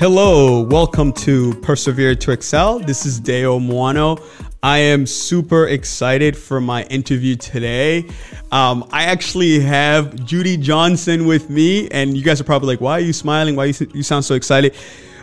Hello, welcome to Persevere to Excel. This is Deo Moano. I am super excited for my interview today. Um, I actually have Judy Johnson with me, and you guys are probably like, "Why are you smiling? Why you, you sound so excited?"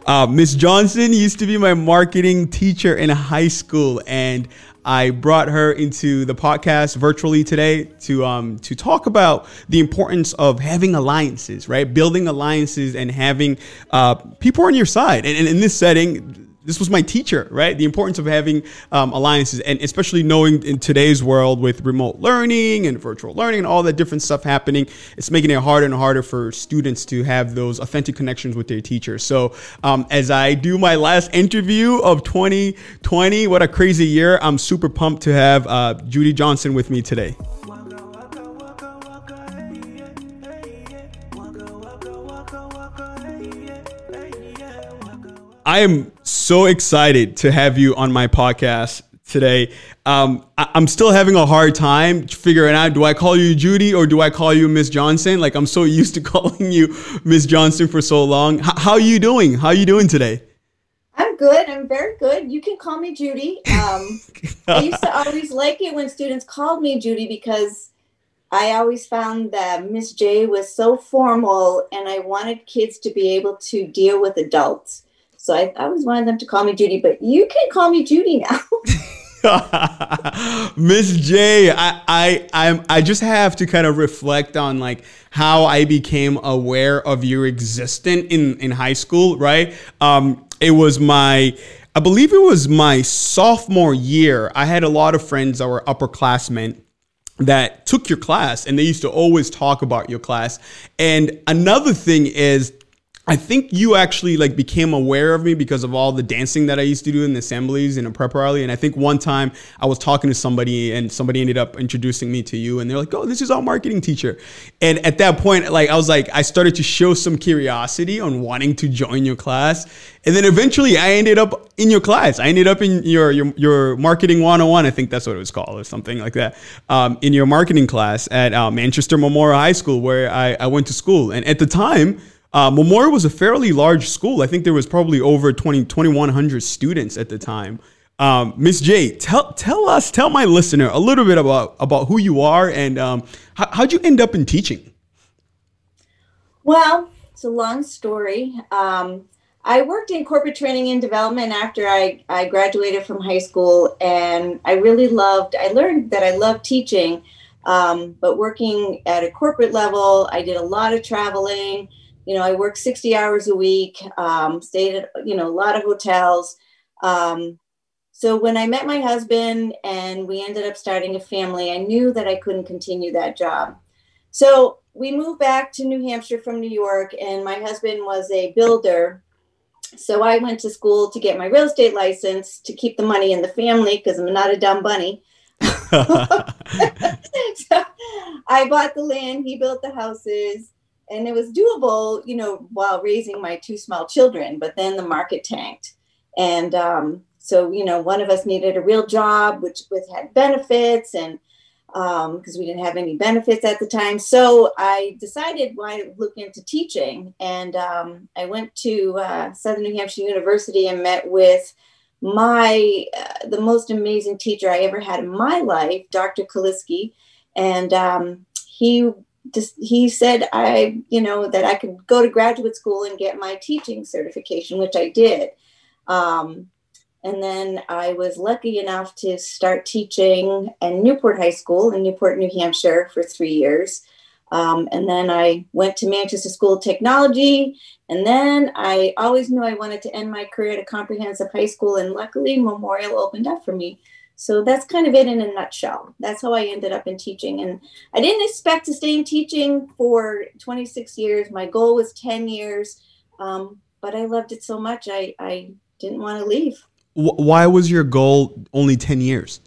Uh, Miss Johnson used to be my marketing teacher in high school, and I brought her into the podcast virtually today to um, to talk about the importance of having alliances, right? Building alliances and having uh, people on your side. And, and in this setting, this was my teacher, right? The importance of having um, alliances, and especially knowing in today's world with remote learning and virtual learning and all that different stuff happening, it's making it harder and harder for students to have those authentic connections with their teachers. So, um, as I do my last interview of 2020, what a crazy year! I'm super pumped to have uh, Judy Johnson with me today. I am so excited to have you on my podcast today. Um, I, am still having a hard time figuring out do I call you Judy or do I call you Miss Johnson? Like I'm so used to calling you Miss Johnson for so long. H- how are you doing? How are you doing today? I'm good. I'm very good. You can call me Judy. Um, I used to always like it when students called me Judy because I always found that Miss J was so formal and I wanted kids to be able to deal with adults. So I, I always wanted them to call me Judy, but you can call me Judy now. Miss J, I, I I'm I just have to kind of reflect on like how I became aware of your existence in in high school, right? Um, it was my I believe it was my sophomore year. I had a lot of friends that were upperclassmen that took your class and they used to always talk about your class. And another thing is I think you actually like became aware of me because of all the dancing that I used to do in the assemblies in a prep rally. And I think one time I was talking to somebody and somebody ended up introducing me to you and they're like, oh, this is our marketing teacher. And at that point, like I was like, I started to show some curiosity on wanting to join your class. And then eventually I ended up in your class. I ended up in your your, your marketing 101. I think that's what it was called or something like that. Um, in your marketing class at uh, Manchester Memorial High School where I, I went to school. And at the time, uh, Memorial was a fairly large school. I think there was probably over 20, 2,100 students at the time. Um, Miss J, tell tell us, tell my listener a little bit about about who you are and um, how, how'd you end up in teaching? Well, it's a long story. Um, I worked in corporate training and development after I, I graduated from high school, and I really loved. I learned that I loved teaching, um, but working at a corporate level, I did a lot of traveling you know, I worked 60 hours a week, um, stayed at, you know, a lot of hotels. Um, so when I met my husband and we ended up starting a family, I knew that I couldn't continue that job. So we moved back to New Hampshire from New York, and my husband was a builder. So I went to school to get my real estate license to keep the money in the family because I'm not a dumb bunny. so I bought the land, he built the houses and it was doable, you know, while raising my two small children. But then the market tanked, and um, so you know, one of us needed a real job, which with had benefits, and because um, we didn't have any benefits at the time, so I decided why look into teaching, and um, I went to uh, Southern New Hampshire University and met with my uh, the most amazing teacher I ever had in my life, Dr. Kaliski, and um, he just he said I, you know, that I could go to graduate school and get my teaching certification, which I did. Um, and then I was lucky enough to start teaching at Newport High School in Newport, New Hampshire for three years. Um, and then I went to Manchester School of Technology. And then I always knew I wanted to end my career at a comprehensive high school. And luckily, Memorial opened up for me. So that's kind of it in a nutshell. That's how I ended up in teaching. And I didn't expect to stay in teaching for 26 years. My goal was 10 years, um, but I loved it so much, I, I didn't want to leave. Why was your goal only 10 years?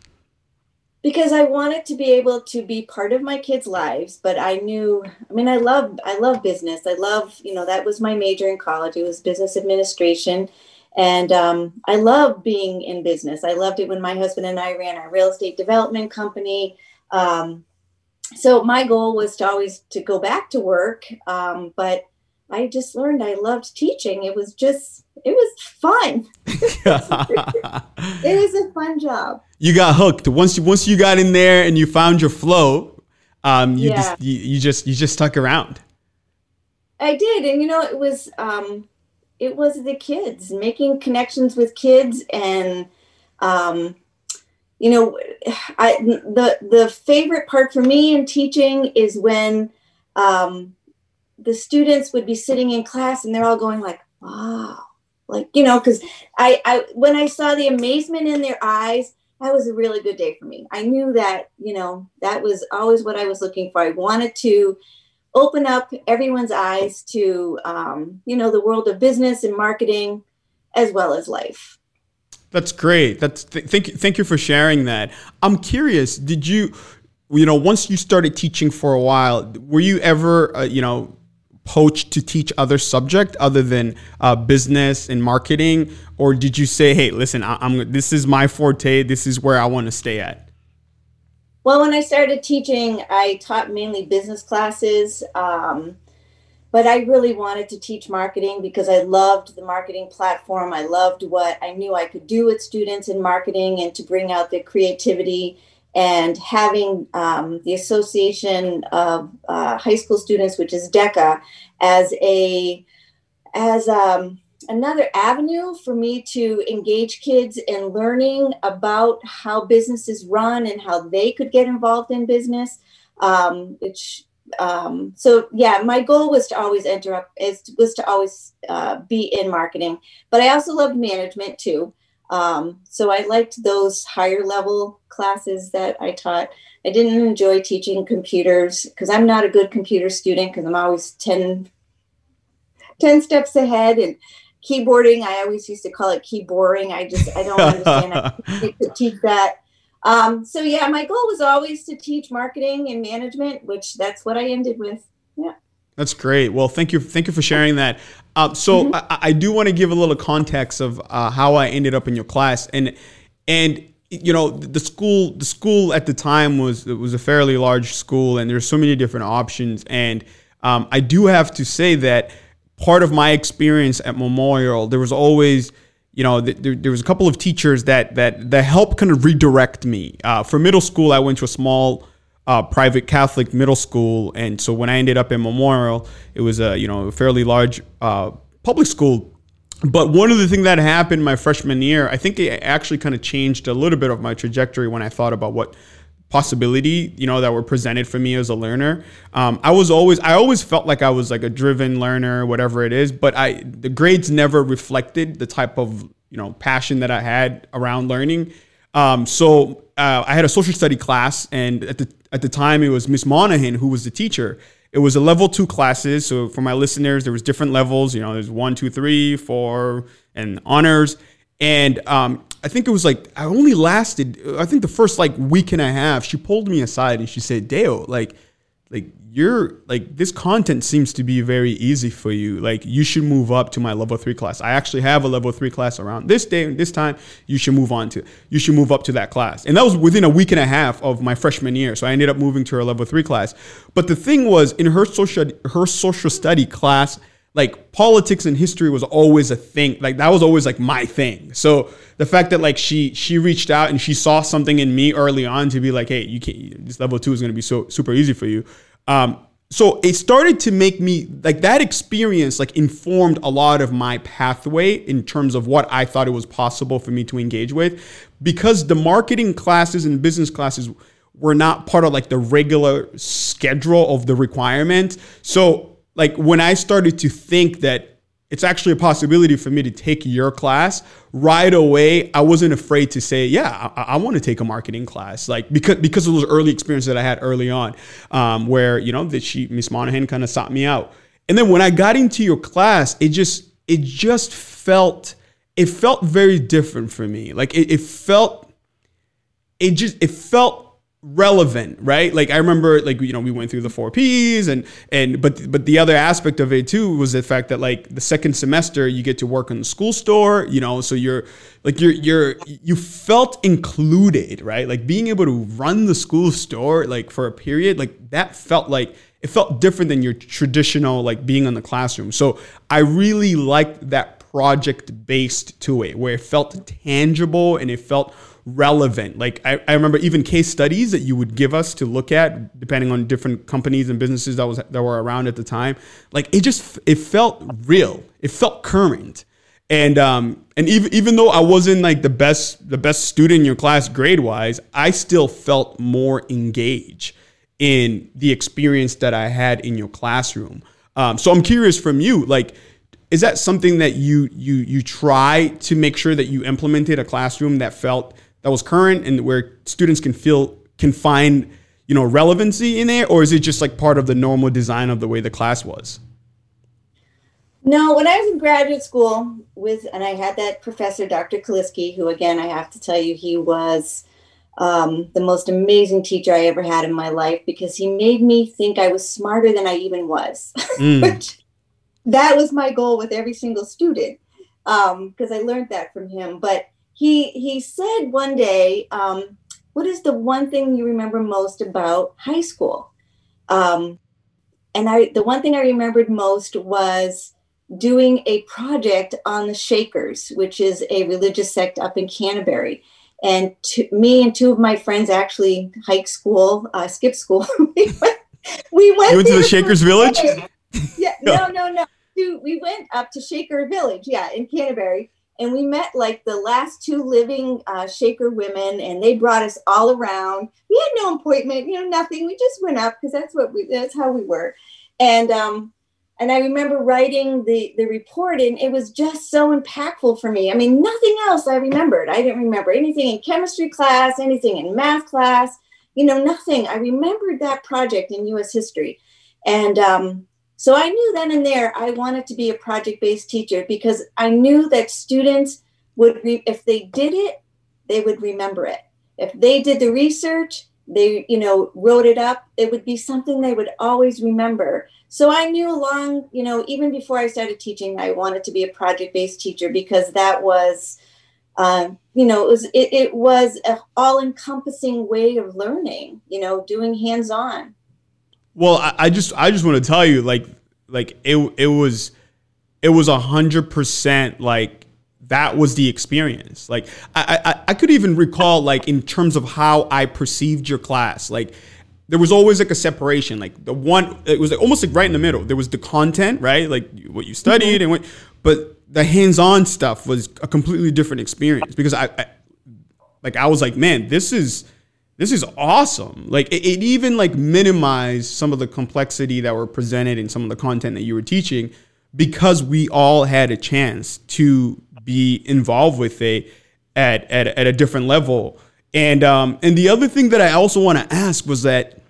Because I wanted to be able to be part of my kids' lives, but I knew, I mean, I love, I love business. I love, you know, that was my major in college. It was business administration and um, I love being in business. I loved it when my husband and I ran our real estate development company. Um, so my goal was to always to go back to work, um, but I just learned I loved teaching. It was just, it was fun. it was a fun job. You got hooked once you once you got in there and you found your flow. Um, you yeah. just you, you just you just stuck around. I did, and you know, it was um, it was the kids making connections with kids, and um, you know, I the the favorite part for me in teaching is when um, the students would be sitting in class and they're all going like, "Wow!" Like you know, because I I when I saw the amazement in their eyes, that was a really good day for me. I knew that you know that was always what I was looking for. I wanted to open up everyone's eyes to um, you know the world of business and marketing as well as life. That's great. That's th- thank you thank you for sharing that. I'm curious did you you know once you started teaching for a while were you ever uh, you know poached to teach other subject other than uh, business and marketing? Or did you say hey listen I- i'm this is my forte. This is where i want to stay at well, when I started teaching, I taught mainly business classes. Um, but I really wanted to teach marketing because I loved the marketing platform. I loved what I knew I could do with students in marketing and to bring out their creativity. And having um, the Association of uh, High School Students, which is DECA, as a as um, another avenue for me to engage kids in learning about how businesses run and how they could get involved in business. Um, which um, so yeah, my goal was to always enter up is was to always uh, be in marketing, but I also loved management too. Um, so I liked those higher level classes that I taught. I didn't enjoy teaching computers because I'm not a good computer student because I'm always 10, 10 steps ahead and keyboarding. I always used to call it keyboarding. I just i don't understand I to teach that. Um, so yeah my goal was always to teach marketing and management which that's what i ended with. Yeah. That's great. Well thank you thank you for sharing that. Uh, so mm-hmm. I, I, do want to give a little context of uh, how i ended up in your class. And and you know the school the school at the time was it was a fairly large school and there's so many different options. And um, i do have to say that part of my experience at Memorial, there was always, you know, there, there was a couple of teachers that that that helped kind of redirect me. Uh, for middle school, I went to a small uh, private Catholic middle school, and so when I ended up in Memorial, it was a you know a fairly large uh, public school. But one of the things that happened my freshman year, I think it actually kind of changed a little bit of my trajectory when I thought about what possibility you know that were presented for me as a learner. Um, i was always i always felt like i was like a driven learner whatever it is but i the grades never reflected the type of you know passion that i had around learning. Um, so uh, i had a social study class and at the at the time it was miss monahan who was the teacher. It was a level two classes so for my listeners there was different levels you know there's one two three four and honors. And um, I think it was like I only lasted. I think the first like week and a half. She pulled me aside and she said, "Dale, like, like you're like this content seems to be very easy for you. Like you should move up to my level three class. I actually have a level three class around this day and this time. You should move on to. You should move up to that class. And that was within a week and a half of my freshman year. So I ended up moving to her level three class. But the thing was, in her social her social study class like politics and history was always a thing. Like that was always like my thing. So the fact that like she she reached out and she saw something in me early on to be like, hey, you can't. This level two is going to be so super easy for you. Um, so it started to make me like that experience like informed a lot of my pathway in terms of what I thought it was possible for me to engage with because the marketing classes and business classes were not part of like the regular schedule of the requirement. So like when I started to think that it's actually a possibility for me to take your class right away i wasn't afraid to say yeah i, I want to take a marketing class like because because of those early experiences that i had early on um, where you know that she miss monahan kind of sought me out. And then when i got into your class it just it just felt it felt very different for me. Like it, it felt it just it felt relevant right like i remember like you know we went through the four p's and and but but the other aspect of it too was the fact that like the second semester you get to work in the school store you know so you're like you're you're you felt included right like being able to run the school store like for a period like that felt like it felt different than your traditional like being in the classroom. So I really liked that project based to it, where it felt tangible and it felt relevant. Like I, I remember even case studies that you would give us to look at, depending on different companies and businesses that was that were around at the time. Like it just it felt real. It felt current. And um and even even though I wasn't like the best the best student in your class grade wise, I still felt more engaged in the experience that I had in your classroom. Um, so I'm curious from you, like is that something that you you you try to make sure that you implemented a classroom that felt that was current and where students can feel can find you know relevancy in it or is it just like part of the normal design of the way the class was? No when i was in graduate school with and i had that professor dr kaliski who again i have to tell you he was um, the most amazing teacher i ever had in my life because he made me think i was smarter than i even was. Mm. that was my goal with every single student because um, i learned that from him. But he he said one day, um, "What is the one thing you remember most about high school?" Um, and I, the one thing I remembered most was doing a project on the Shakers, which is a religious sect up in Canterbury. And to, me and two of my friends actually hike school, uh, skip school. we went. We went, went to the Shakers Village. Yeah, no, no, no. We went up to Shaker Village, yeah, in Canterbury, and we met like the last two living uh, Shaker women, and they brought us all around. We had no appointment, you know, nothing. We just went up because that's what we that's how we were, and um, and I remember writing the the report, and it was just so impactful for me. I mean, nothing else I remembered. I didn't remember anything in chemistry class, anything in math class, you know, nothing. I remembered that project in U.S. history, and um, so I knew then and there I wanted to be a project based teacher because I knew that students would, re- if they did it, they would remember it. If they did the research, they, you know, wrote it up, it would be something they would always remember. So I knew along, you know, even before I started teaching, I wanted to be a project based teacher because that was, um, you know, it was it, it was an all encompassing way of learning. You know, doing hands on. Well, I, I just I just want to tell you, like like it it was it was a hundred percent like that was the experience. Like I, I I could even recall like in terms of how I perceived your class, like there was always like a separation. Like the one, it was like almost like right in the middle. There was the content, right? Like what you studied mm-hmm. and what, but the hands-on stuff was a completely different experience because I, I like I was like, man, this is this is awesome. Like it, it, even like minimized some of the complexity that were presented in some of the content that you were teaching because we all had a chance to be involved with it at, at, at a different level. And um, and the other thing that I also want to ask was that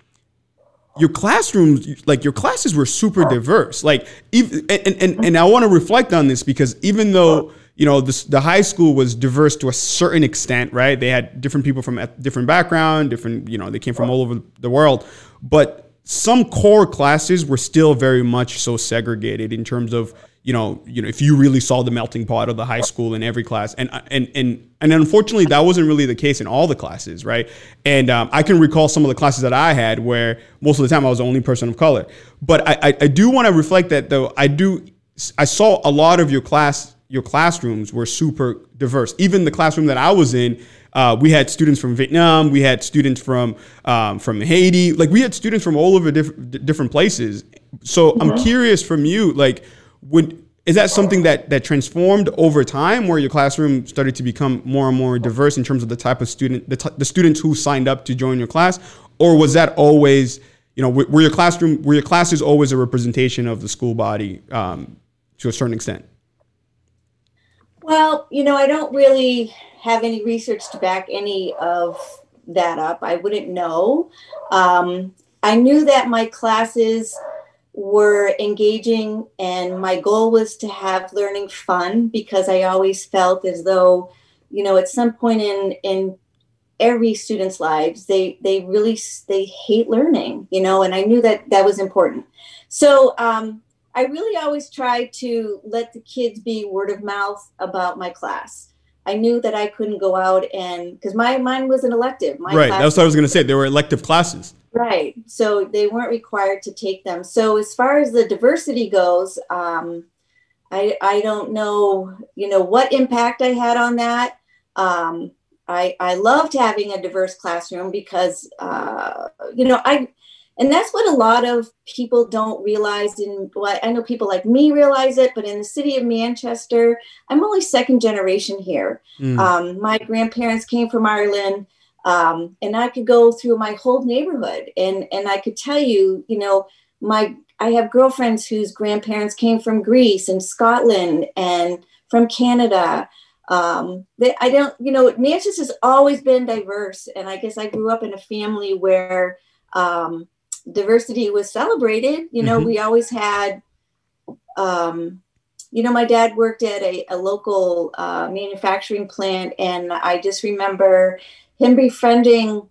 your classrooms, like your classes were super diverse. Like even and, and, and I want to reflect on this because even though you know, this, the high school was diverse to a certain extent, right? They had different people from different background, different, you know, they came from all over the world. But some core classes were still very much so segregated in terms of, you know, you know, if you really saw the melting pot of the high school in every class, and and and and unfortunately, that wasn't really the case in all the classes, right? And um, I can recall some of the classes that I had where most of the time I was the only person of color. But I, I, I do want to reflect that though. I do I saw a lot of your class your classrooms were super diverse. Even the classroom that I was in, uh, we had students from Vietnam, we had students from um, from Haiti, like we had students from all over diff- different places. So. I'm curious from you, like, would is that something that that transformed over time, where your classroom started to become more and more diverse in terms of the type of student, the, t- the students who signed up to join your class, or was that always, you know, were your classroom, were your classes always a representation of the school body um, to a certain extent? Well, you know, I don't really have any research to back any of that up. I wouldn't know. Um, I knew that my classes were engaging, and my goal was to have learning fun because I always felt as though, you know, at some point in in every student's lives, they they really they hate learning, you know, and I knew that that was important. So um, I really always try to let the kids be word of mouth about my class. I knew that I couldn't go out and because my mine was an elective. My right. That's what I was going to say. There were elective classes. Right. So they weren't required to take them. So as far as the diversity goes, um, I I don't know, you know, what impact I had on that. Um, I I loved having a diverse classroom because uh, you know I and that's what a lot of people don't realize in what i know people like me realize it but in the city of manchester i'm only second generation here. Mm. um, my grandparents came from ireland um, and i could go through my whole neighborhood. And and i could tell you you know my i have girlfriends whose grandparents came from greece and scotland and from canada. Um, they, i don't you know manchester's always been diverse. And i guess i grew up in a family where um, diversity was celebrated. You know, mm-hmm. we always had, um, you know, my dad worked at a, a local uh, manufacturing plant, and I just remember him befriending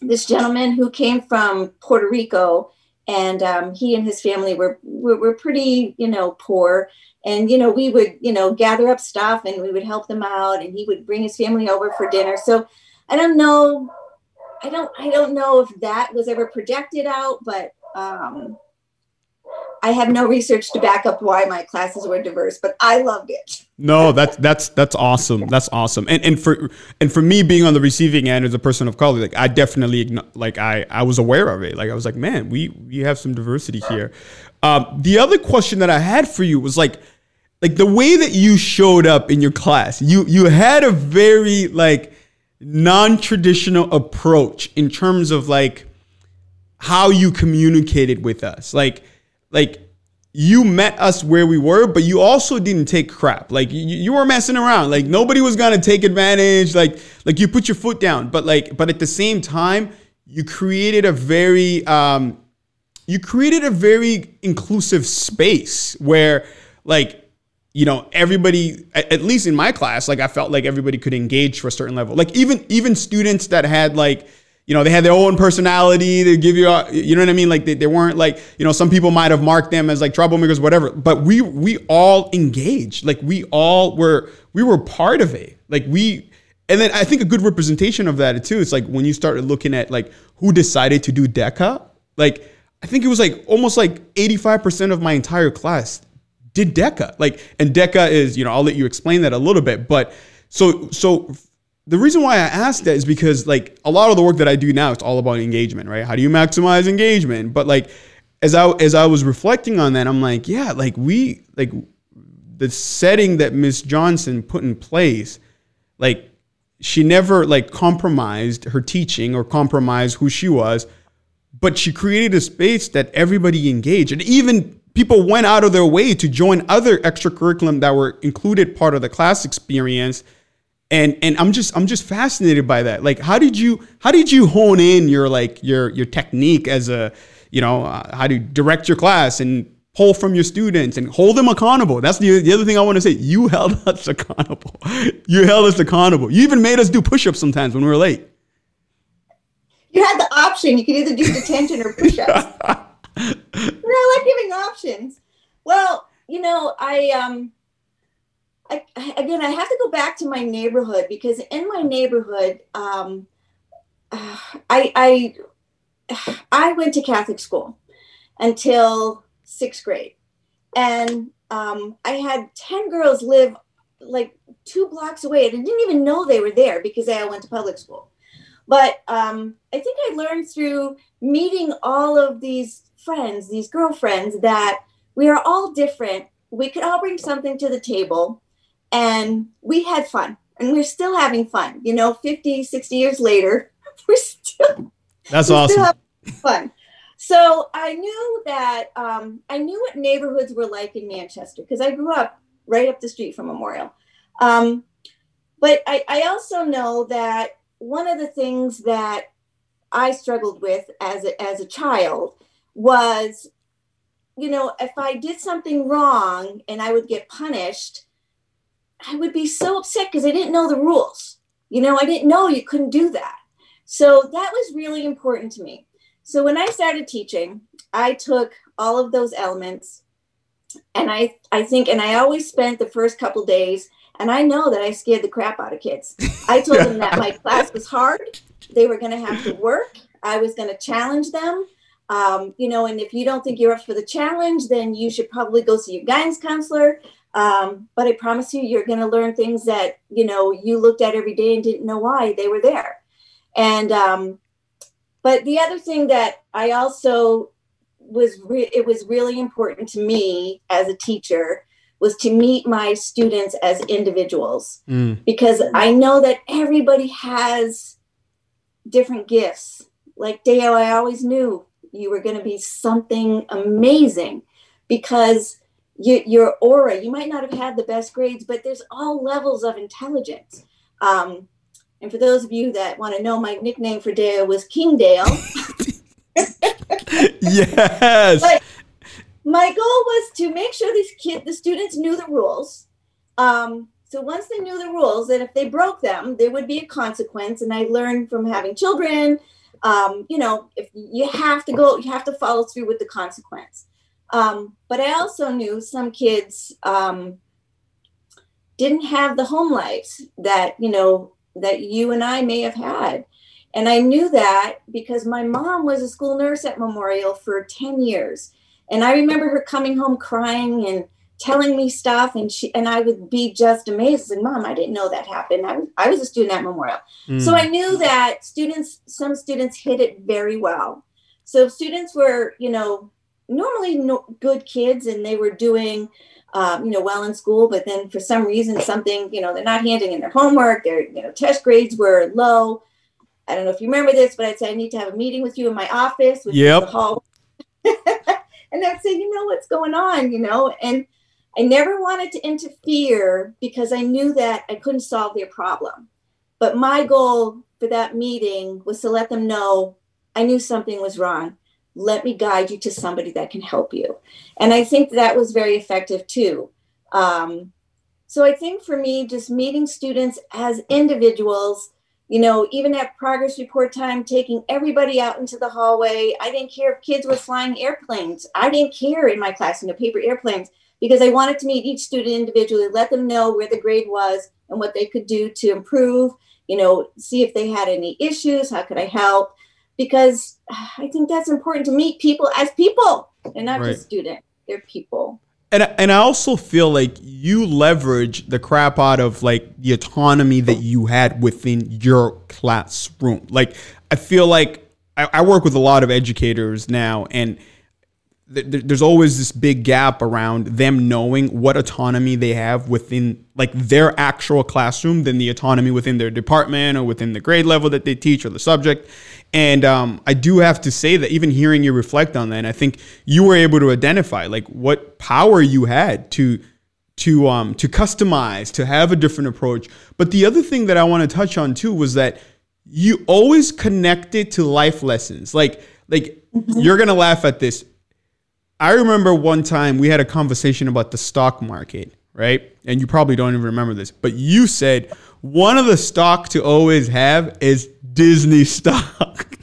this gentleman who came from Puerto Rico, and um, he and his family were, were, were pretty, you know, poor. And you know, we would, you know, gather up stuff, and we would help them out, and he would bring his family over for dinner. So I don't know I don't I don't know if that was ever projected out, but um, I have no research to back up why my classes were diverse, but I loved it. No, that's that's that's awesome. That's awesome. And and for and for me being on the receiving end as a person of color, like I definitely like I I was aware of it. Like I was like, man, we we have some diversity here. Um, the other question that I had for you was like like the way that you showed up in your class. You you had a very like non-traditional approach in terms of like how you communicated with us. Like like you met us where we were, but you also didn't take crap. Like you, you were messing around. Like nobody was gonna take advantage. Like like you put your foot down. But like but at the same time, you created a very um you created a very inclusive space where like you know everybody at least in my class like i felt like everybody could engage to a certain level. Like even even students that had like you know they had their own personality they give you a, you know what i mean? Like they, they weren't like you know some people might have marked them as like troublemakers whatever but we we all engaged. Like we all were we were part of it. Like we and then i think a good representation of that too it's like when you started looking at like who decided to do deca like i think it was like almost like 85% of my entire class did DECA. Like, and DECA is, you know, I'll let you explain that a little bit. But so, so the reason why I asked that is because like a lot of the work that I do now, it's all about engagement, right? How do you maximize engagement? But like, as I as I was reflecting on that, I'm like, yeah, like we like the setting that Miss Johnson put in place, like she never like compromised her teaching or compromised who she was, but she created a space that everybody engaged. And even people went out of their way to join other extracurriculum that were included part of the class experience and and I'm just I'm just fascinated by that. Like, how did you how did you hone in your like your your technique as a you know uh, how to direct your class and pull from your students and hold them accountable. That's the the other thing I want to say. You held us accountable. You held us accountable. You even made us do push-ups sometimes when we were late. You had the option. You could either do detention or push-ups. I like giving options. Well, you know, I um I, again, I have to go back to my neighborhood because in my neighborhood, um, I, I, I went to Catholic school until sixth grade, and um, I had ten girls live like two blocks away, and I didn't even know they were there because I went to public school. But um, I think I learned through meeting all of these friends, these girlfriends, that we are all different. We could all bring something to the table and we had fun and we're still having fun. You know, 50, 60 years later, we're still That's we're awesome. Still fun. So I knew that um, I knew what neighborhoods were like in Manchester because I grew up right up the street from Memorial. Um, but I, I also know that one of the things that I struggled with as a, as a child was, you know, if I did something wrong and I would get punished, I would be so upset because I didn't know the rules. You know, I didn't know you couldn't do that. So that was really important to me. So when I started teaching, I took all of those elements and I I think and I always spent the first couple days And I know that I scared the crap out of kids. I told them that my class was hard. They were going to have to work. I was going to challenge them. Um, you know, and if you don't think you're up for the challenge, then you should probably go see your guidance counselor. Um, but I promise you, you're going to learn things that, you know, you looked at every day and didn't know why they were there. And, um, but the other thing that I also was, re- it was really important to me as a teacher was to meet my students as individuals Mm. because I know that everybody has different gifts. Like Deo, I always knew you were going to be something amazing because you, your aura, you might not have had the best grades, but there's all levels of intelligence. Um, and for those of you that want to know, my nickname for Dale was King Dale. yes. But my goal was to make sure these kids, the students knew the rules. Um, so once they knew the rules, and if they broke them, there would be a consequence. And I learned from having children, um, you know, if you have to go, you have to follow through with the consequence. Um, but I also knew some kids um, didn't have the home lives that you know that you and I may have had. And I knew that because my mom was a school nurse at Memorial for 10 years. And I remember her coming home crying and telling me stuff and she and I would be just amazed. And mom I didn't know that happened. I was, I was a student at Memorial. Mm. so I knew that students some students hit it very well. So students were you know normally no, good kids and they were doing um, you know well in school but then for some reason something you know they're not handing in their homework their you know test grades were low. I don't know if you remember this but I'd say I need to have a meeting with you in my office with Yep. the hall and I'd say, you know, what's going on, you know, and I never wanted to interfere because I knew that I couldn't solve their problem. But my goal for that meeting was to let them know I knew something was wrong. Let me guide you to somebody that can help you. And I think that was very effective too. Um, so I think for me, just meeting students as individuals, you know, even at progress report time, taking everybody out into the hallway. I didn't care if kids were flying airplanes. I didn't care in my class, you know, paper airplanes, because I wanted to meet each student individually, let them know where the grade was and what they could do to improve, you know, see if they had any issues, how could I help? Because I think that's important to meet people as people and not Right. just students. They're people. and and I also feel like you leverage the crap out of like the autonomy that you had within your classroom. Like I feel like I, I work with a lot of educators now, and there's always this big gap around them knowing what autonomy they have within like their actual classroom than the autonomy within their department or within the grade level that they teach or the subject. And um, I do have to say that even hearing you reflect on that, and I think you were able to identify like what power you had to to um to customize, to have a different approach. But the other thing that I want to touch on too was that you always connected to life lessons. Like like you're gonna laugh at this. I remember one time we had a conversation about the stock market, right? And you probably don't even remember this, but you said one of the stock to always have is Disney stock.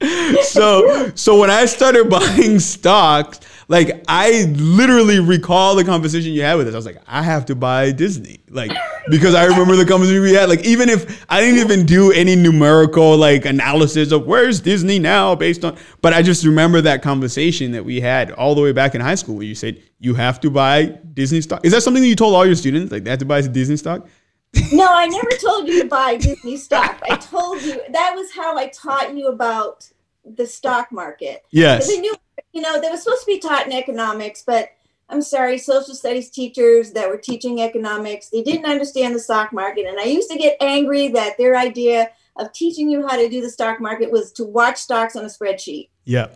so so when I started buying stocks, like I literally recall the conversation you had with us. I was like, I have to buy Disney, like because I remember the conversation we had. Like even if I didn't even do any numerical like analysis of where's Disney now based on, but I just remember that conversation that we had all the way back in high school where you said you have to buy Disney stock. Is that something that you told all your students like they have to buy Disney stock? No, I never told you to buy Disney stock. I told you that was how I taught you about the stock market. Yes. Because I knew, you know, they were supposed to be taught in economics, but I'm sorry, social studies teachers that were teaching economics, they didn't understand the stock market. And I used to get angry that their idea of teaching you how to do the stock market was to watch stocks on a spreadsheet. Yeah.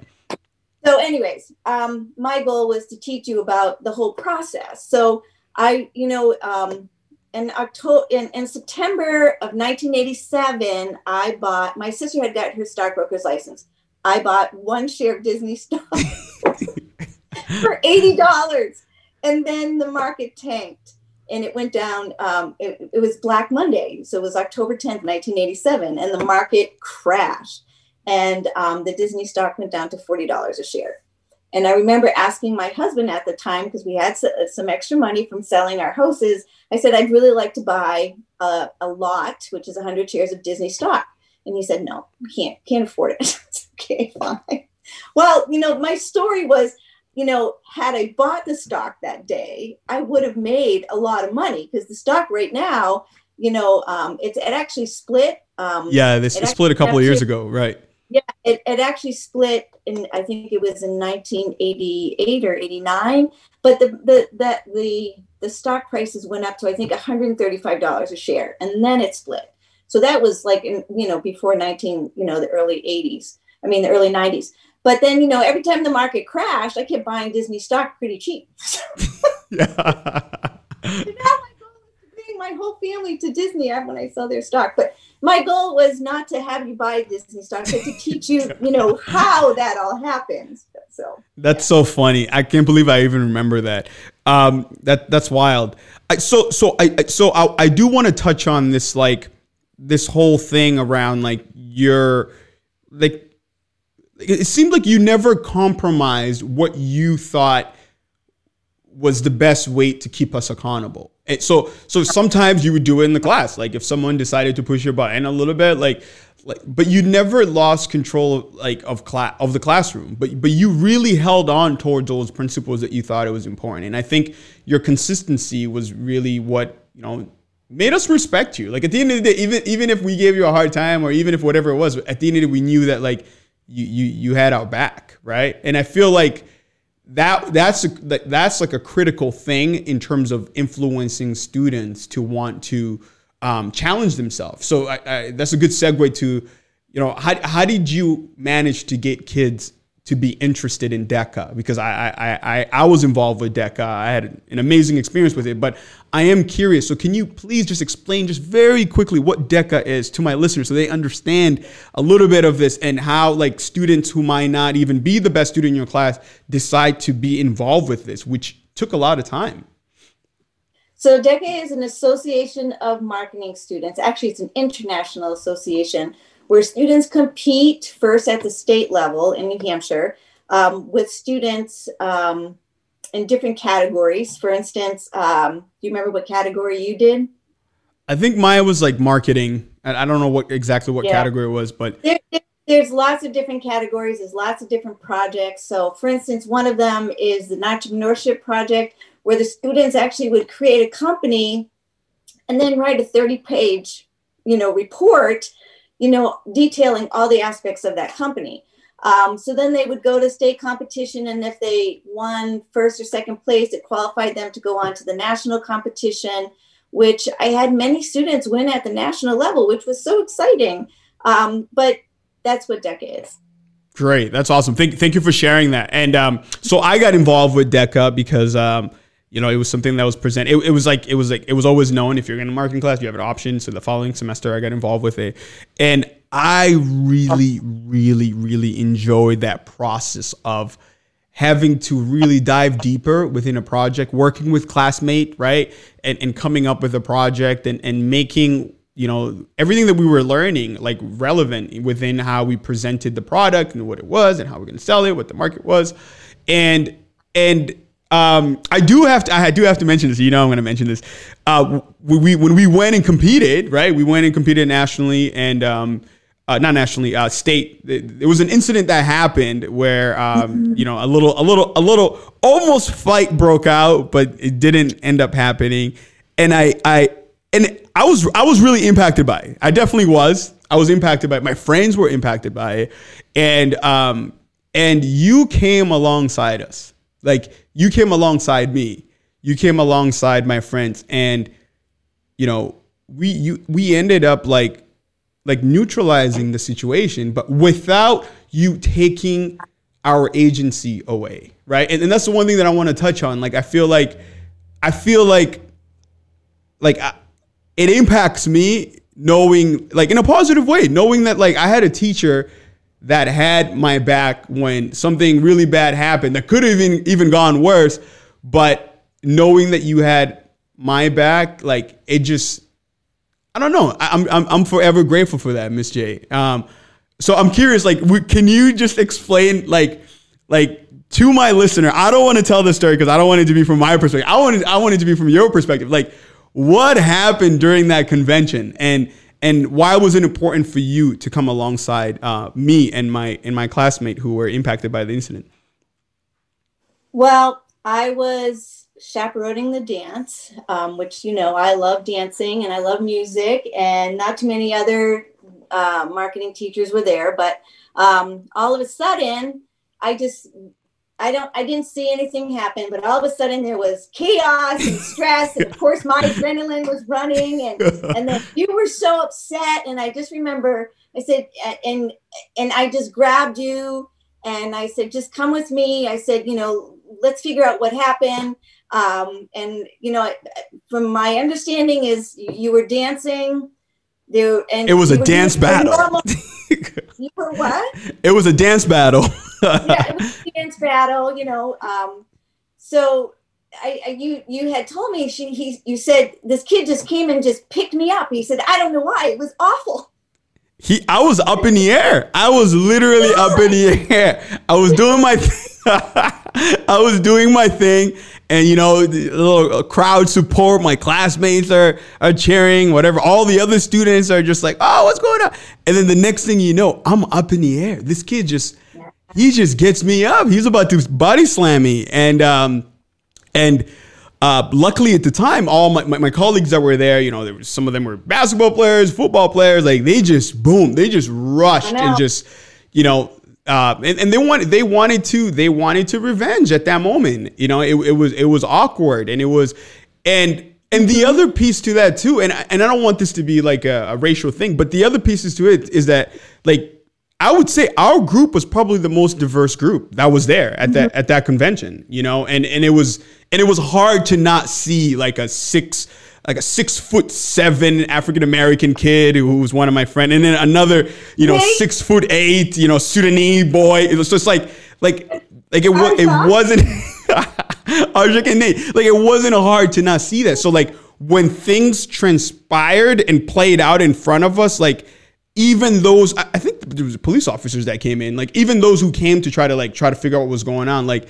So, anyways, um, my goal was to teach you about the whole process. So, I, you know, um, in October, in, in September of 1987, I bought. My sister had got her stockbroker's license. I bought one share of Disney stock for eighty dollars, and then the market tanked and it went down. Um, it, it was Black Monday, so it was October 10th, 1987, and the market crashed, and um, the Disney stock went down to forty dollars a share. And I remember asking my husband at the time, because we had some extra money from selling our houses, I said, I'd really like to buy a, a lot, which is 100 shares of Disney stock. And he said, no, we can't, can't afford it. okay, fine. Well, you know, my story was, you know, had I bought the stock that day, I would have made a lot of money because the stock right now, you know, um, it, it actually split. Um, yeah, this split a couple of years ago, right? Yeah, it, it actually split in I think it was in 1988 or 89. But the the the the, the stock prices went up to I think 135 dollars a share, and then it split. So that was like in you know before 19 you know the early 80s. I mean the early 90s. But then you know every time the market crashed, I kept buying Disney stock pretty cheap. yeah. my whole family to Disney when I saw their stock. But my goal was not to have you buy Disney stock, but to teach you, you know, how that all happens. So that's so funny. I can't believe I even remember that. Um, that that's wild. I, so so I so I, I do want to touch on this like this whole thing around like your like it seemed like you never compromised what you thought was the best way to keep us accountable. And so so sometimes you would do it in the class. Like if someone decided to push your button a little bit, like like but you never lost control of, like of class of the classroom. But but you really held on towards those principles that you thought it was important. And I think your consistency was really what, you know, made us respect you. Like at the end of the day, even even if we gave you a hard time or even if whatever it was, at the end of the day, we knew that like you you you had our back, right? And I feel like that that's a, that's like a critical thing in terms of influencing students to want to um, challenge themselves. So I, I, that's a good segue to, you know, how, how did you manage to get kids to be interested in DECA because I, I, I, I was involved with DECA. I had an amazing experience with it, but I am curious. So can you please just explain just very quickly what DECA is to my listeners so they understand a little bit of this and how like students who might not even be the best student in your class decide to be involved with this, which took a lot of time. So DECA is an association of marketing students. Actually, it's an international association where students compete first at the state level in New Hampshire um, with students um, in different categories. For instance, um, do you remember what category you did? I think Maya was like marketing. I don't know what exactly what yeah. category it was, but there, there's lots of different categories. There's lots of different projects. So, for instance, one of them is the entrepreneurship project, where the students actually would create a company and then write a 30 page, you know, report you know, detailing all the aspects of that company. Um, so then they would go to state competition, and if they won first or second place, it qualified them to go on to the national competition, which I had many students win at the national level, which was so exciting. Um, but that's what DECA is. Great, that's awesome. Thank, thank you for sharing that. And um, so I got involved with DECA because um, you know, it was something that was presented. It, it, was like it was like it was always known if you're in a marketing class, you have an option. So the following semester, I got involved with it, and I really, really, really enjoyed that process of having to really dive deeper within a project, working with classmate, right, and and coming up with a project and and making you know everything that we were learning like relevant within how we presented the product and what it was and how we're going to sell it, what the market was, and and um, I do have to. I do have to mention this. You know, I'm going to mention this. Uh, we, we, when we went and competed, right? We went and competed nationally and um, uh, not nationally, uh, state. There was an incident that happened where um, mm-hmm. you know a little, a little, a little, almost fight broke out, but it didn't end up happening. And I, I, and I was, I was really impacted by it. I definitely was. I was impacted by it. My friends were impacted by it, and um, and you came alongside us like you came alongside me, you came alongside my friends, and you know we you we ended up like like neutralizing the situation, but without you taking our agency away, right? And, and that's the one thing that I want to touch on. Like I feel like I feel like like I, it impacts me knowing like in a positive way, knowing that like I had a teacher that had my back when something really bad happened that could have even, even gone worse. But knowing that you had my back, like it just, I don't know. I'm, I'm, I'm forever grateful for that, Miss J. Um, so I'm curious, like, can you just explain, like, like to my listener, I don't want to tell this story because I don't want it to be from my perspective. I want it, I want it to be from your perspective. Like, what happened during that convention, and and why was it important for you to come alongside uh, me and my and my classmate who were impacted by the incident? Well, I was chaperoning the dance, um, which you know I love dancing and I love music, and not too many other uh, marketing teachers were there. But um, all of a sudden, I just I don't I didn't see anything happen, but all of a sudden there was chaos and stress, and of course my adrenaline was running, and and then you were so upset, and I just remember I said and and I just grabbed you and I said just come with me. I said you know let's figure out what happened. Um, and you know, from my understanding, is you were dancing and it was a dance battle. you were what? It was a dance battle. yeah, it was a dance battle. You know, um, so I, I, you you had told me she he you said this kid just came and just picked me up. He said I don't know why it was awful. He I was up in the air. I was literally up in the air. I was doing my. Th- I was doing my thing, and you know, the little crowd support. My classmates are are cheering, whatever. All the other students are just like, "Oh, what's going on?" And then the next thing you know, I'm up in the air. This kid just he just gets me up. He's about to body slam me, and um, and. Uh, luckily at the time, all my, my, my, colleagues that were there, you know, there was, some of them were basketball players, football players, like they just boom, they just rushed and just, you know, uh, and, and, they wanted they wanted to they wanted to revenge at that moment. You know, it, it was it was awkward and it was and and the other piece to that too, and and I don't want this to be like a, a racial thing, but the other pieces to it is that like I would say our group was probably the most diverse group that was there at that at that convention, you know, and and it was and it was hard to not see like a six like a six foot seven African American kid who was one of my friends, and then another, you know, six foot eight, you know, Sudanese boy. It was just like, like, like it was, it wasn't. Arjak and Nate, like it wasn't hard to not see that. So like when things transpired and played out in front of us, like even those, I think there was police officers that came in, like even those who came to try to like try to figure out what was going on, like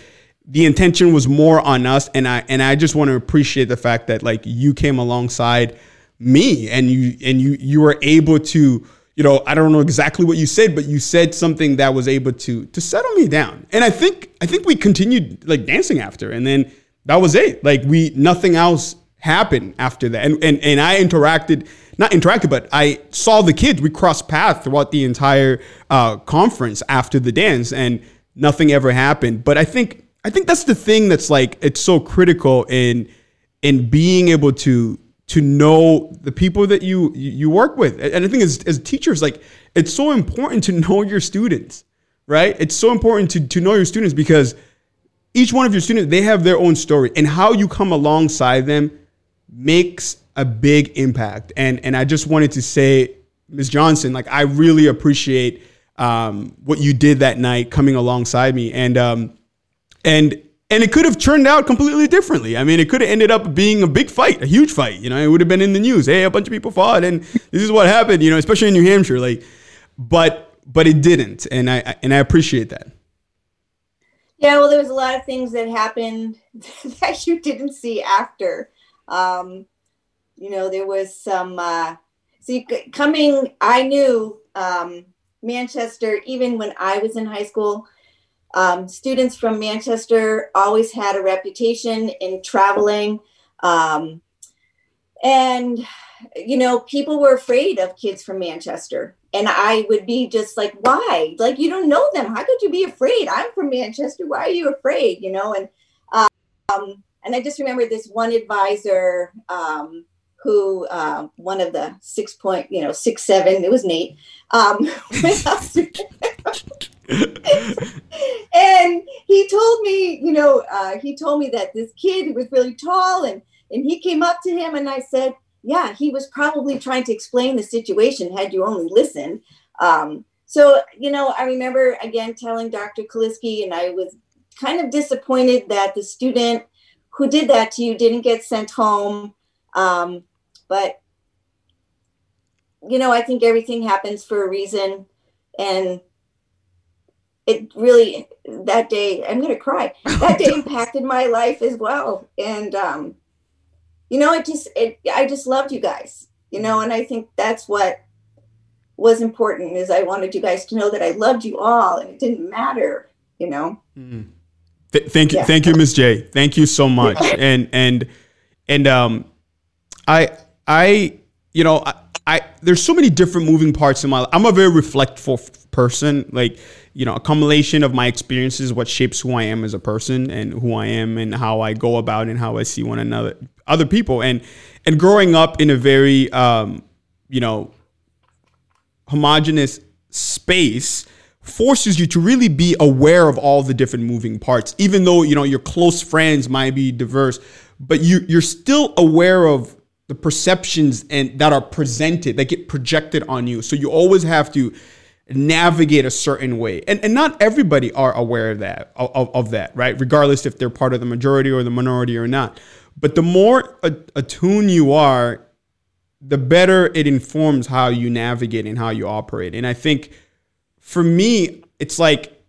the intention was more on us and I and I just want to appreciate the fact that like you came alongside me and you and you you were able to you know I don't know exactly what you said but you said something that was able to to settle me down and I think I think we continued like dancing after and then that was it like we nothing else happened after that and and, and I interacted not interacted, but I saw the kids. We crossed paths throughout the entire uh, conference after the dance, and nothing ever happened. But I think I think that's the thing that's like it's so critical in in being able to to know the people that you you work with. And I think as as teachers, like it's so important to know your students, right? It's so important to to know your students because each one of your students they have their own story and how you come alongside them makes a big impact. And and I just wanted to say, Ms. Johnson, like I really appreciate um, what you did that night coming alongside me. And um, and and it could have turned out completely differently. I mean, it could have ended up being a big fight, a huge fight. You know, it would have been in the news. Hey, a bunch of people fought, and this is what happened. You know, especially in New Hampshire. Like, but but it didn't, and I and I appreciate that. Yeah, well, there was a lot of things that happened that you didn't see after. Um, you know, there was some. Uh, see, coming, I knew um, Manchester even when I was in high school um, students from Manchester always had a reputation in traveling. Um, and, you know, people were afraid of kids from Manchester. And I would be just like, why? Like, you don't know them. How could you be afraid? I'm from Manchester. Why are you afraid? You know, and, um, and I just remember this one advisor, um, who uh, one of the six point, you know, six seven. It was Nate. Um, and he told me, you know, uh, he told me that this kid was really tall, and and he came up to him, and I said, yeah, he was probably trying to explain the situation. Had you only listened. Um, so you know, I remember again telling Dr. Kaliski, and I was kind of disappointed that the student who did that to you didn't get sent home. Um, but you know, I think everything happens for a reason, and it really that day i'm gonna cry. That day impacted my life as well. And um you know it just it i just loved you guys you know and i think that's what was important is i wanted you guys to know that i loved you all and it didn't matter you know? Mm. Th- thank you yeah. thank you miss j. Thank you so much. And and and um i i you know I, I there's so many different moving parts in my life. I'm a very reflectful person. Like, you know, a accumulation of my experiences what shapes who I am as a person and who I am and how I go about and how I see one another other people. And and growing up in a very um, you know, homogenous space forces you to really be aware of all the different moving parts even though you know your close friends might be diverse but you you're still aware of the perceptions and that are presented that get projected on you. So you always have to navigate a certain way. And, and not everybody are aware of that of, of that right? Regardless if they're part of the majority or the minority or not. But the more attuned you are the better it informs how you navigate and how you operate. And i think for me it's like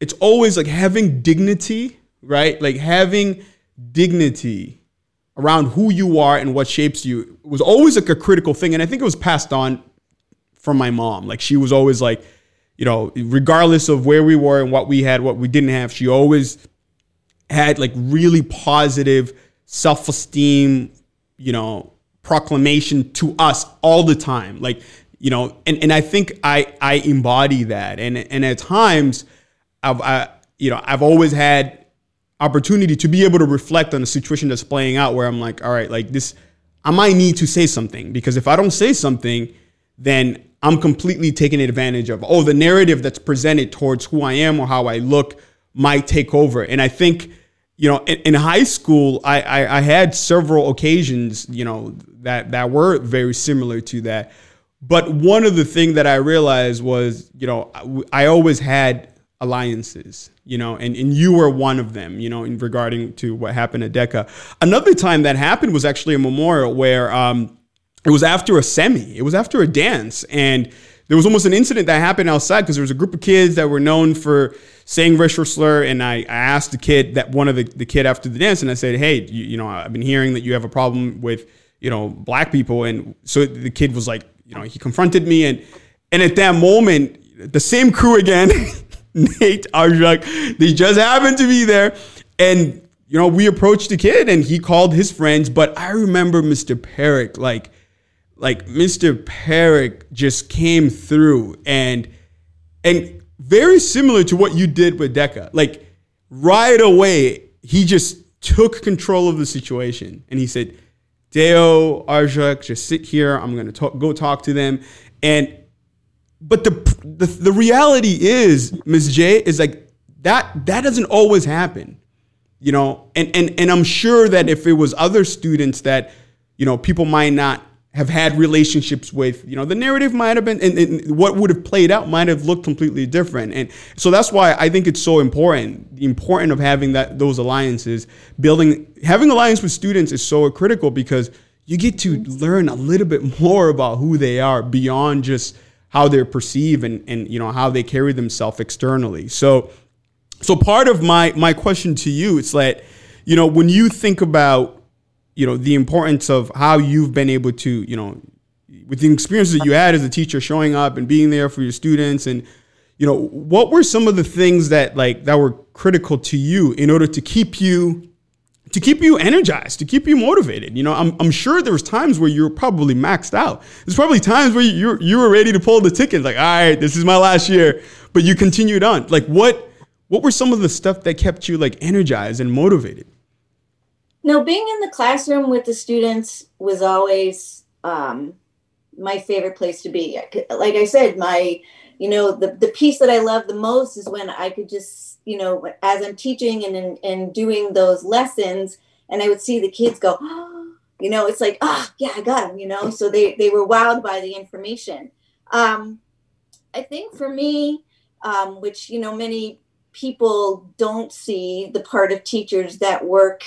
it's always like having dignity right? Like having dignity around who you are and what shapes you was always like a critical thing. And I think it was passed on from my mom. Like she was always like, you know, regardless of where we were and what we had, what we didn't have, she always had like really positive self esteem, you know, proclamation to us all the time. Like, you know, and, and I think I, I embody that. And, and at times I've, I, you know, I've always had opportunity to be able to reflect on a situation that's playing out where I'm like, all right, like this, I might need to say something because if I don't say something, then I'm completely taking advantage of. Oh, the narrative that's presented towards who I am or how I look might take over. And I think, you know, in, in high school, I, I, I had several occasions, you know, that that were very similar to that. But one of the things that I realized was, you know, I always had alliances you know, and, and you were one of them, you know, in regarding to what happened at DECA. Another time that happened was actually a memorial where um, it was after a semi, it was after a dance, and there was almost an incident that happened outside because there was a group of kids that were known for saying racial slur, and I, I asked the kid that one of the, the kid after the dance, and I said, hey, you, you know, I've been hearing that you have a problem with, you know, black people, and so the kid was like, you know, he confronted me, and and at that moment, the same crew again. Nate Arjak. They just happened to be there. And, you know, we approached the kid and he called his friends. But I remember Mr. Perrick, like, like Mr. Perrick just came through and and very similar to what you did with Deca. Like right away, he just took control of the situation and he said, Deo, Arjak, just sit here. I'm gonna talk, go talk to them. And but the, the the reality is, Ms. J, is like that that doesn't always happen. You know, and and and I'm sure that if it was other students that, you know, people might not have had relationships with, you know, the narrative might have been and, and, what would have played out might have looked completely different. And so that's why I think it's so important. The important of having that those alliances, building having alliance with students is so critical because you get to learn a little bit more about who they are beyond just how they're perceived and, and you know how they carry themselves externally. So so part of my my question to you is that you know when you think about you know the importance of how you've been able to you know with the experiences that you had as a teacher showing up and being there for your students and you know what were some of the things that like that were critical to you in order to keep you to keep you energized, to keep you motivated. You know, I'm, I'm sure there was times where you were probably maxed out. There's probably times where you you were ready to pull the ticket, like, all right, this is my last year, but you continued on. Like, what what were some of the stuff that kept you like energized and motivated? No, being in the classroom with the students was always um, my favorite place to be. Like I said, my you know the the piece that I love the most is when I could just you know, as I'm teaching and, and doing those lessons, and I would see the kids go, you know, it's like, oh, yeah, I got them, you know. So they, they were wowed by the information. Um, I think for me, um, which, you know, many people don't see the part of teachers that work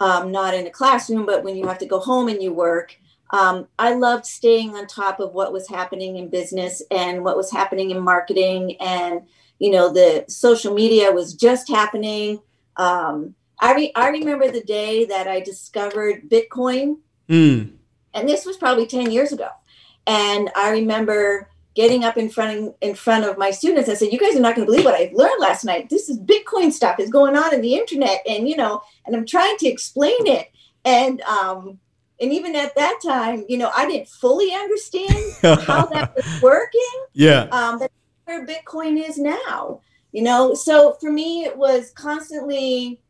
um, not in a classroom, but when you have to go home and you work. Um, I loved staying on top of what was happening in business and what was happening in marketing and you know, the social media was just happening. Um, I, re- I remember the day that I discovered Bitcoin. Mm. And this was probably 10 years ago. And I remember getting up in front of, in front of my students and said, "You guys are not going to believe what I learned last night. This is Bitcoin stuff is going on in the internet, and you know, and I'm trying to explain it." And um, and even at that time, you know, I didn't fully understand how that was working. Yeah. Um, but where Bitcoin is now, you know, so for me, it was constantly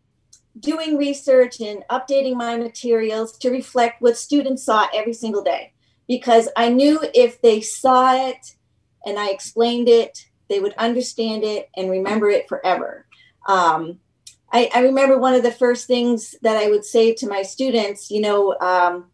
doing research and updating my materials to reflect what students saw every single day because I knew if they saw it and I explained it, they would understand it and remember it forever. Um, I, I, remember one of the first things that I would say to my students, you know, um,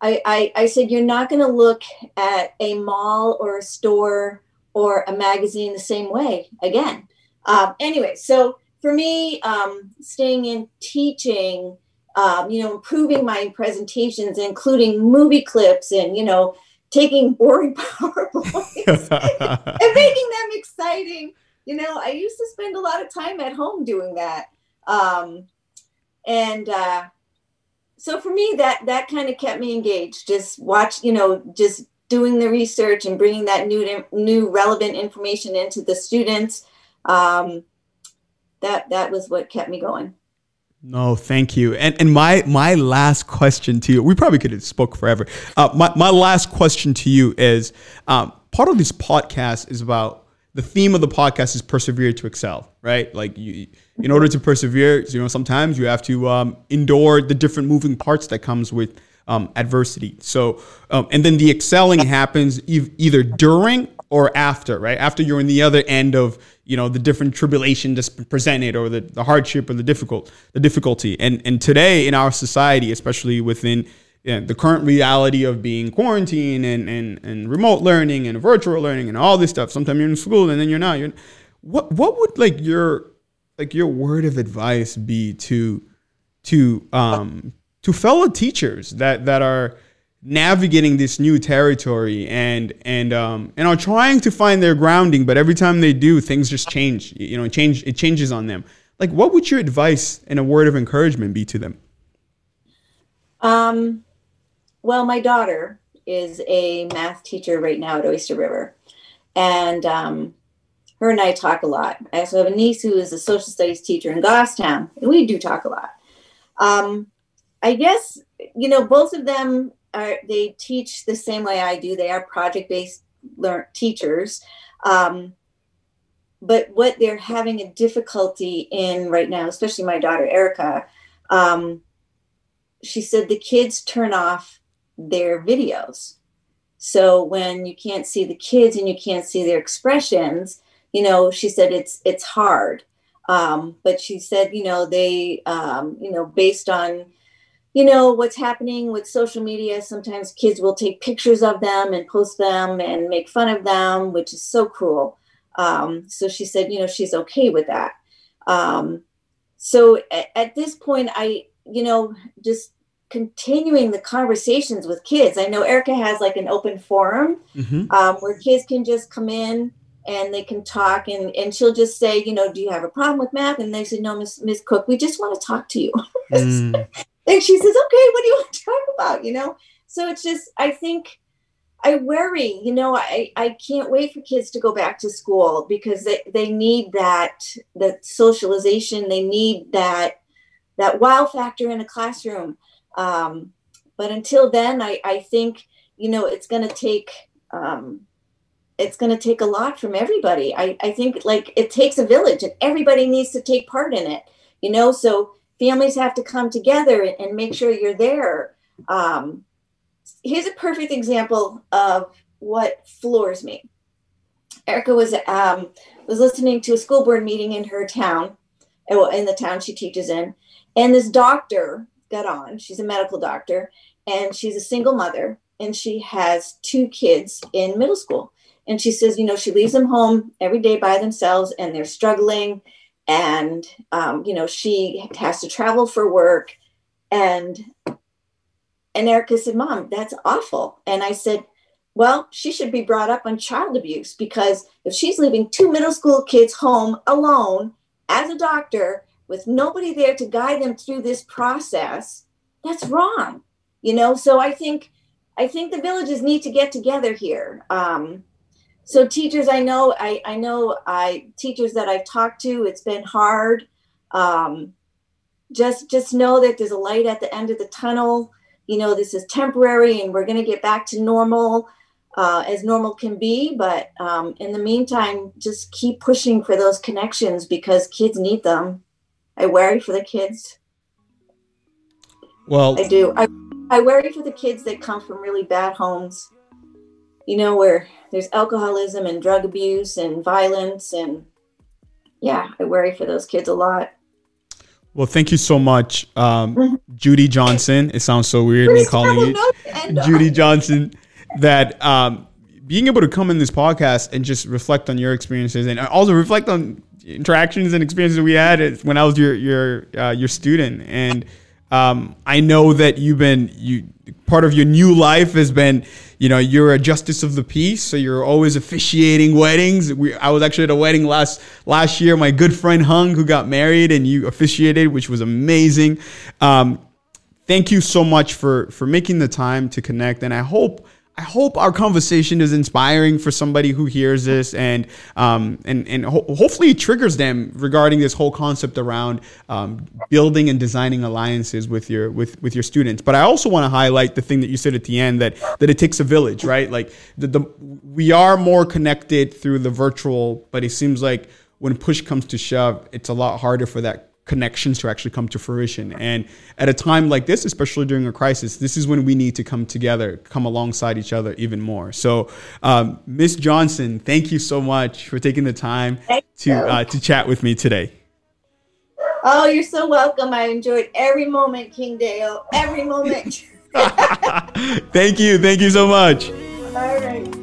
I, I, I said, you're not going to look at a mall or a store or a magazine the same way again. Um, anyway, so for me, um, staying in teaching um, you know, improving my presentations, including movie clips and, you know, taking boring PowerPoints and making them exciting. You know, I used to spend a lot of time at home doing that. Um, and uh, so for me, that that kind of kept me engaged. Just watch, you know, just doing the research and bringing that new new relevant information into the students. Um, that that was what kept me going. No, thank you. And and my my last question to you, we probably could have spoke forever. Uh, my my last question to you is, um, part of this podcast is about the theme of the podcast is persevere to excel, right? Like you, in order to persevere, you know, sometimes you have to um, endure the different moving parts that comes with um, adversity. So, um, and then the excelling happens e- either during or after, right? After you're in the other end of you know the different tribulation that's presented or the, the hardship or the difficult the difficulty. And and today in our society, especially within you know, the current reality of being quarantined and, and, and remote learning and virtual learning and all this stuff. Sometimes you're in school and then you're not. You're, what what would like your like your word of advice be to to um to fellow teachers that that are navigating this new territory and and um and are trying to find their grounding but every time they do things just change you know change it changes on them. Like what would your advice and a word of encouragement be to them? Um well my daughter is a math teacher right now at oyster river. And um her and i talk a lot. I also have a niece who is a social studies teacher in goffstown and we do talk a lot. Um i guess you know both of them are they teach the same way I do. They are project based learn teachers. Um, but what they're having a difficulty in right now, especially my daughter Erica, um, she said the kids turn off their videos. So when you can't see the kids and you can't see their expressions, you know, she said it's it's hard. Um, but she said, you know, they, um, you know, based on you know what's happening with social media sometimes kids will take pictures of them and post them and make fun of them which is so cruel. Um, so she said you know she's okay with that. Um, so at, at, this point i you know just continuing the conversations with kids. I know erica has like an open forum mm-hmm. um, where kids can just come in and they can talk and, and she'll just say you know do you have a problem with math? And they say no miss miss cook we just want to talk to you. Mm. And she says, okay, what do you want to talk about? You know? So it's just, I think I worry, you know, I, I can't wait for kids to go back to school because they, they need that, that socialization. They need that, that wow factor in a classroom. Um, but until then, I, I think, you know, it's going to take, um, it's going to take a lot from everybody. I, I think like it takes a village and everybody needs to take part in it, you know? So families have to come together and make sure you're there. Um, here's a perfect example of what floors me. Erica was um, was listening to a school board meeting in her town, uh, in the town she teaches in, and this doctor got on. She's a medical doctor, and she's a single mother, and she has two kids in middle school. And she says, you know, she leaves them home every day by themselves, and they're struggling and um, you know she has to travel for work and and erica said mom that's awful and i said well, she should be brought up on child abuse because if she's leaving two middle school kids home alone as a doctor with nobody there to guide them through this process, that's wrong. You know, so I think I think the villages need to get together here. Um, so teachers, I know, I, I know, I teachers that I've talked to, it's been hard. Um, just just know that there's a light at the end of the tunnel. You know, this is temporary, and we're going to get back to normal uh, as normal can be. But um, in the meantime, just keep pushing for those connections because kids need them. I worry for the kids. Well, I do. I, I worry for the kids that come from really bad homes, you know, where there's alcoholism and drug abuse and violence. And yeah, I worry for those kids a lot. Well, thank you so much, um, mm-hmm. Judy Johnson. It sounds so weird me calling you Judy Johnson that um, being able to come in this podcast and just reflect on your experiences and also reflect on interactions and experiences we had when I was your your uh, your student and um, I know that you've been you part of your new life has been you know you're a justice of the peace so you're always officiating weddings. We, I was actually at a wedding last last year. My good friend Hung who got married and you officiated which was amazing. Um, thank you so much for for making the time to connect and I hope I hope our conversation is inspiring for somebody who hears this and um, and and ho- hopefully it triggers them regarding this whole concept around um, building and designing alliances with your with with your students. But I also want to highlight the thing that you said at the end that that it takes a village, right? Like the, the we are more connected through the virtual, but it seems like when push comes to shove, it's a lot harder for that connections to actually come to fruition. And at a time like this, especially during a crisis, this is when we need to come together, come alongside each other even more. So, um, Miss Johnson, thank you so much for taking the time to uh, to chat with me today. Oh, you're so welcome. I enjoyed every moment, King Dale. Every moment. thank you. Thank you so much. All right.